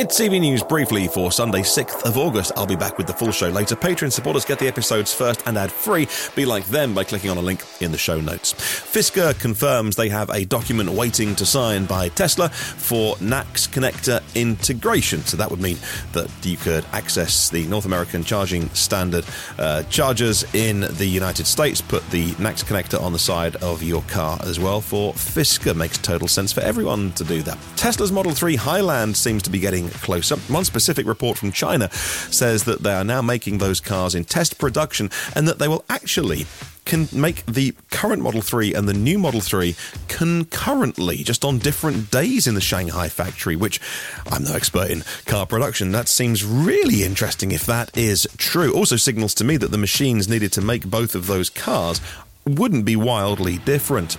It's EV News briefly for Sunday, 6th of August. I'll be back with the full show later. Patreon supporters get the episodes first and ad free. Be like them by clicking on a link in the show notes. Fisker confirms they have a document waiting to sign by Tesla for NACS connector integration. So that would mean that you could access the North American charging standard uh, chargers in the United States, put the NACS connector on the side of your car as well. For Fisker, makes total sense for everyone to do that. Tesla's Model 3 Highland seems to be getting closer. One specific report from China says that they are now making those cars in test production and that they will actually can make the current Model 3 and the new Model 3 concurrently, just on different days in the Shanghai factory, which I'm no expert in car production. That seems really interesting if that is true. Also signals to me that the machines needed to make both of those cars wouldn't be wildly different.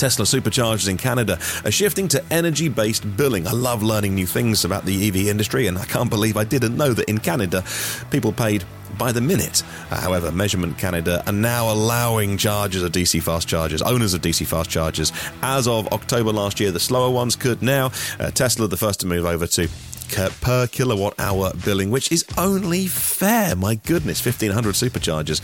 Tesla superchargers in Canada are shifting to energy based billing. I love learning new things about the EV industry, and I can't believe I didn't know that in Canada, people paid by the minute. However, Measurement Canada are now allowing chargers of DC fast chargers, owners of DC fast chargers. As of October last year, the slower ones could now. Uh, Tesla, the first to move over to per kilowatt hour billing, which is only fair. My goodness, 1500 superchargers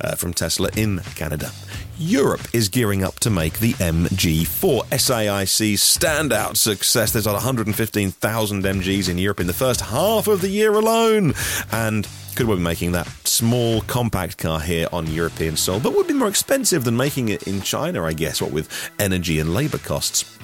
uh, from Tesla in Canada. Europe is gearing up to make the MG4. SAIC's standout success. There's 115,000 MGs in Europe in the first half of the year alone. And could we be making that small compact car here on European soil, but would be more expensive than making it in China, I guess, what with energy and labour costs.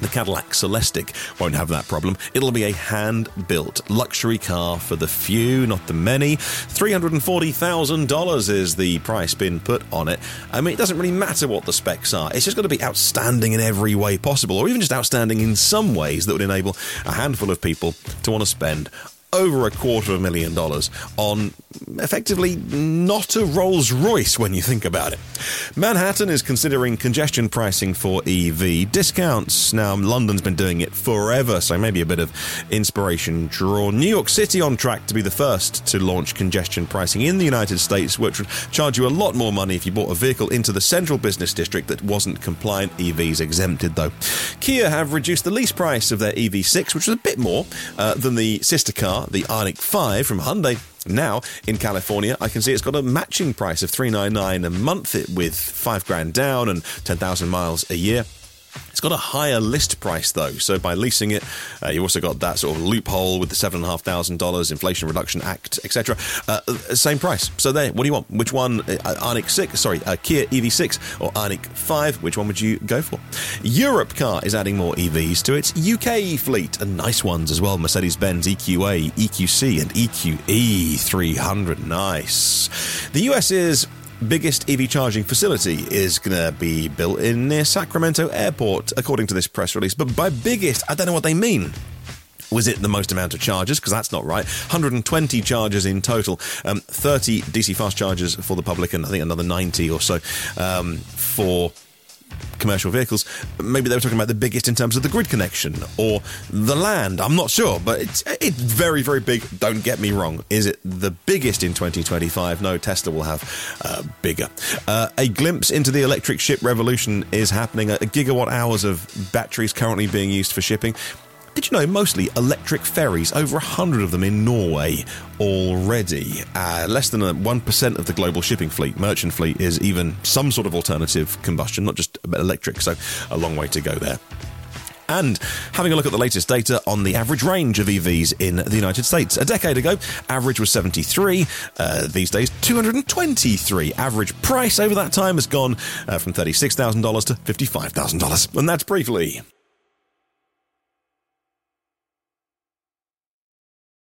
The Cadillac Celestiq won't have that problem. It'll be a hand built luxury car for the few, not the many. $340,000 is the price being put on it. I mean, it doesn't really matter what the specs are, it's just got to be outstanding in every way possible, or even just outstanding in some ways that would enable a handful of people to want to spend over a quarter of a million dollars on effectively not a Rolls Royce when you think about it. Manhattan is considering congestion pricing for EV discounts. Now, London's been doing it forever, so maybe a bit of inspiration draw. New York City on track to be the first to launch congestion pricing in the United States, which would charge you a lot more money if you bought a vehicle into the central business district that wasn't compliant. EVs exempted, though. Kia have reduced the lease price of their EV6, which was a bit more uh, than the sister car the Ioniq 5 from Hyundai. Now in California, I can see it's got a matching price of three nine nine a month, with five grand down and ten thousand miles a year. It's got a higher list price though, so by leasing it, uh, you also got that sort of loophole with the seven and a half thousand dollars Inflation Reduction Act, etc. Uh, uh, same price. So there, what do you want? Which one? Uh, six, sorry, uh, Kia EV6 or Ioniq five? Which one would you go for? Europcar is adding more EVs to its UK fleet and nice ones as well. Mercedes-Benz EQA, EQC, and EQE 300. Nice. The US is biggest EV charging facility is going to be built in near Sacramento Airport, according to this press release. But by biggest, I don't know what they mean. Was it the most amount of chargers? Because that's not right. 120 chargers in total, um, 30 DC fast chargers for the public, and I think another 90 or so um, for commercial vehicles. Maybe they were talking about the biggest in terms of the grid connection or the land. I'm not sure, but it's it's very very big. Don't get me wrong. Is it the biggest in 2025? No, Tesla will have uh, bigger. Uh, a glimpse into the electric ship revolution is happening. A gigawatt hours of batteries currently being used for shipping. Did you know mostly electric ferries, over 100 of them in Norway already? Uh, less than 1% of the global shipping fleet, merchant fleet, is even some sort of alternative combustion, not just electric, so a long way to go there and having a look at the latest data on the average range of EVs in the United States. A decade ago, average was 73. Uh, these days, 223. Average price over that time has gone uh, from $36,000 to $55,000. And that's briefly.